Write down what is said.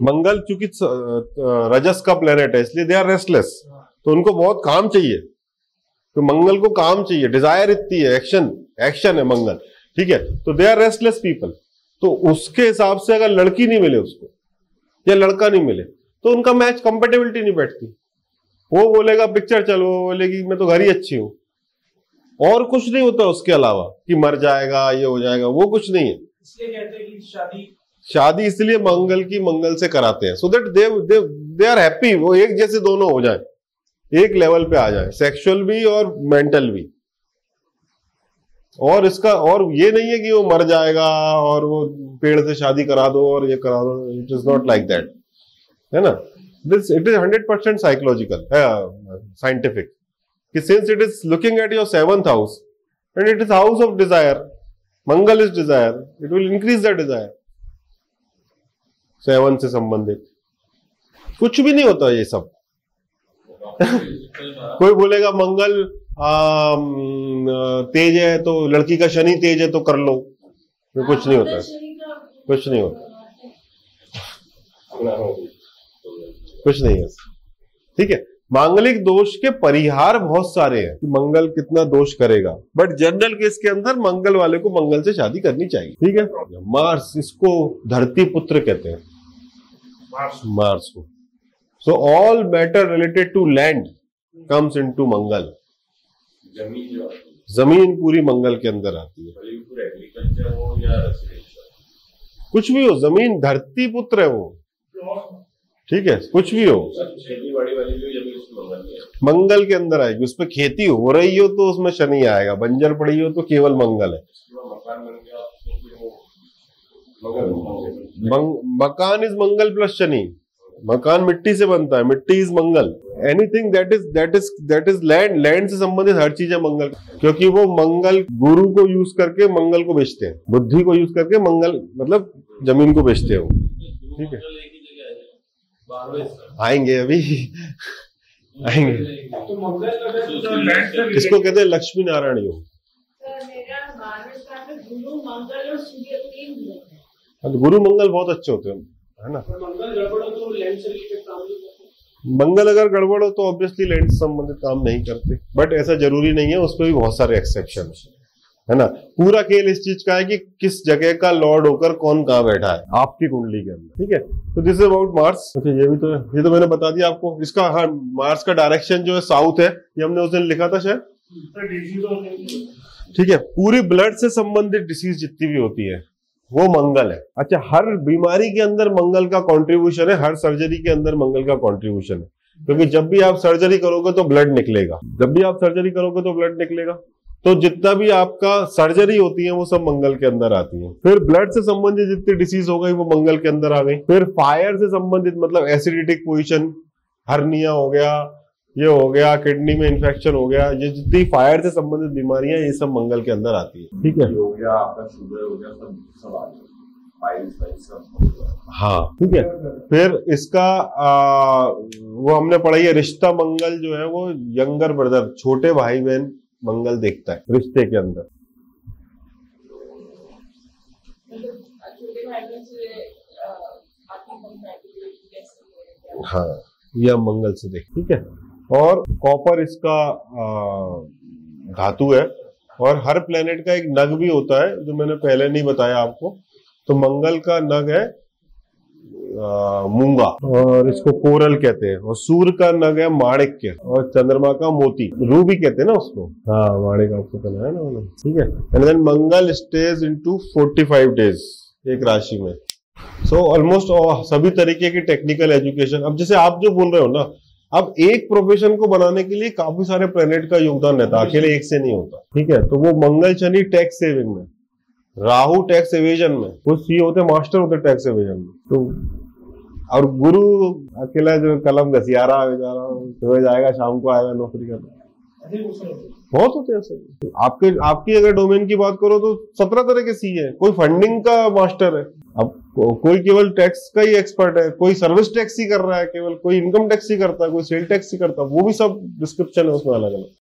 मंगल चूँकि रजस का प्लेनेट है, इसलिए दे आर रेस्टलेस तो उनको बहुत काम चाहिए। तो मंगल को काम चाहिए। डिज़ायर इतनी है एक्शन एक्शन है मंगल। ठीक है? तो दे आर रेस्टलेस पीपल तो उसके हिसाब से अगर लड़की नहीं मिले उसको, या लड़का नहीं मिले तो उनका मैच कंपेटेबिलिटी नहीं बैठती। वो बोलेगा पिक्चर चलो। वो बोलेगी, मैं तो घर ही अच्छी हूँ। और कुछ नहीं होता उसके अलावा, कि मर जाएगा, ये हो जाएगा, वो कुछ नहीं है। इसलिए कहते हैं कि शादी शादी इसलिए मंगल की मंगल से कराते हैं। So that they they are happy वो एक जैसे दोनों हो जाए। एक लेवल पे आ जाए सेक्सुअल भी और मेंटल भी। और इसका, और ये नहीं है कि वो मर जाएगा और वो पेड़ से शादी करा दो और ये करा दो it is not like that है ना? This it is hundred percent psychological scientific कि since it is looking at your seventh house and it is house of desire Mangal is desire it will increase the desire seven से संबंधित। कुछ भी नहीं होता ये सब। कोई बोलेगा मंगल आम, तेज है तो लड़की का शनि तेज है तो कर लो। ये कुछ नहीं होता। कुछ नहीं होता। कुछ नहीं है। ठीक है। मांगलिक दोष के परिहार बहुत सारे हैं कि मंगल कितना दोष करेगा। बट जनरल केस के अंदर मंगल वाले को मंगल से शादी करनी चाहिए। ठीक है? मार्स इसको धरती पुत्र कहते हैं। मार्स मार्स को so all matter related to land comes into Mangal ज़मीन है। पूरी मंगल के अंदर आती है। पूरा या कुछ भी हो ज़मीन धरती पुत्र है वो। ठीक है कुछ भी हो। खेती बाड़ी वाली भी ज़मीन मंगल मंगल के अंदर आएगी उसपे खेती हो रही हो तो उसमें शनि आएगा बंजर पड़ी हो तो केवल मंगल है उसके बाद मकान बन गया तो फिर वो मंगल मंगल मंग, मकान इज़ मंगल प्लस शनि. मकान मिट्टी से बनता है, मिट्टी is Mangal. Anything that is that is that is land land से संबंधित हर चीज़ है मंगल क्योंकि वो मंगल गुरु को यूज़ करके मंगल को बेचते हैं. बुद्धि को यूज़ करके मंगल मतलब ज़मीन को बेचते हैं ठीक है? आएँगे अभी. आएँगे. तो इसको कहते हैं? लक्ष्मी नारायण योग साल में गुरु मंगल हैं। बहुत अच्छे होते हैं। है ना? मंगल गड़बड़ हो तो लैंड से रिलेटेड काम नहीं करते। मंगल अगर गड़बड़ हो तो ऑब्वियसली लैंड से संबंधित काम नहीं करते। बट ऐसा ज़रूरी नहीं है उस पर भी बहुत सारे एक्सेप्शन है। ना? पूरा खेल इस चीज़ का है कि किस जगह का लॉर्ड होकर कौन कहाँ बैठा है आपकी कुंडली के अंदर। ठीक है? तो दिस इज़ अबाउट मार्स अच्छा ये भी तो है। ये तो मैंने बता दिया आपको। इसका हाँ मार्स का डायरेक्शन जो है साउथ है। ये हमने उस दिन लिखा था शायद। हैं ठीक है? पूरी ब्लड से संबंधित डिसीज जितनी भी होती है। वो मंगल है। अच्छा हर बीमारी के अंदर मंगल का कंट्रीब्यूशन है, हर सर्जरी के अंदर मंगल का कंट्रीब्यूशन है। क्योंकि जब भी आप सर्जरी करोगे तो ब्लड निकलेगा। जब भी आप सर्जरी करोगे तो ब्लड निकलेगा। तो जितना भी आपका सर्जरी होती है, वो सब मंगल के अंदर आती है। फिर ब्लड से संबंधित जितनी डिसीज हो गई, वो मंगल के अंदर आ गई। फिर फायर से संबंधित मतलब एसिडिटिक पोजिशन हर्निया हो गया ये हो गया किडनी में इन्फेक्शन हो गया ये जितनी फायर से संबंधित बीमारियाँ ये सब मंगल के अंदर आती है। ठीक है। हो गया आपका शुगर हो गया सब सब आ गया। हो गया। हाँ। ठीक है। फिर इसका आ, वो हमने पढ़ाई है रिश्ता मंगल जो है वो यंगर ब्रदर छोटे भाई बहन मंगल देखता है रिश्ते के अंदर। मतलब? हाँ यह मंगल से देख। ठीक है। और कॉपर इसका धातु है और हर प्लेनेट का एक नग भी होता है जो मैंने पहले नहीं बताया आपको। तो मंगल का नग है आ, मूँगा और इसको कोरल कहते हैं और सूर्य का नग है माणिक्य और चंद्रमा का मोती। रूबी कहते हैं ना उसको? हाँ माणिक आपको है ना मैंने ठीक है? And then Mangal stage into 45 days एक राशि में। सो ऑलमोस्ट सभी तरीके की टेक्निकल एजुकेशन अब जैसे आप जो बोल रहे हो ना अब एक प्रोफेशन को बनाने के लिए काफ़ी सारे प्लेनेट का योगदान रहता है। अकेले एक से नहीं होता। ठीक है? तो वो मंगल, शनि टैक्स सेविंग में, राहु टैक्स एवेजन में कुछ सी होते मास्टर होते टैक्स एवेजन में। तो और गुरु अकेला जो कलम घसियारा बेचारा सुबह जाएगा शाम को आएगा, नौकरी करने। बहुत होते हैं ऐसे। आपके आपकी अगर डोमेन की बात करो तो सत्रह तरह के सी है। कोई फंडिंग का मास्टर है। अब को, कोई केवल टैक्स का ही एक्सपर्ट है। कोई सर्विस टैक्स ही कर रहा है केवल। कोई इनकम टैक्स ही करता है कोई सेल टैक्स ही करता है। वो भी सब डिस्क्रिप्शन है उसमें अलग अलग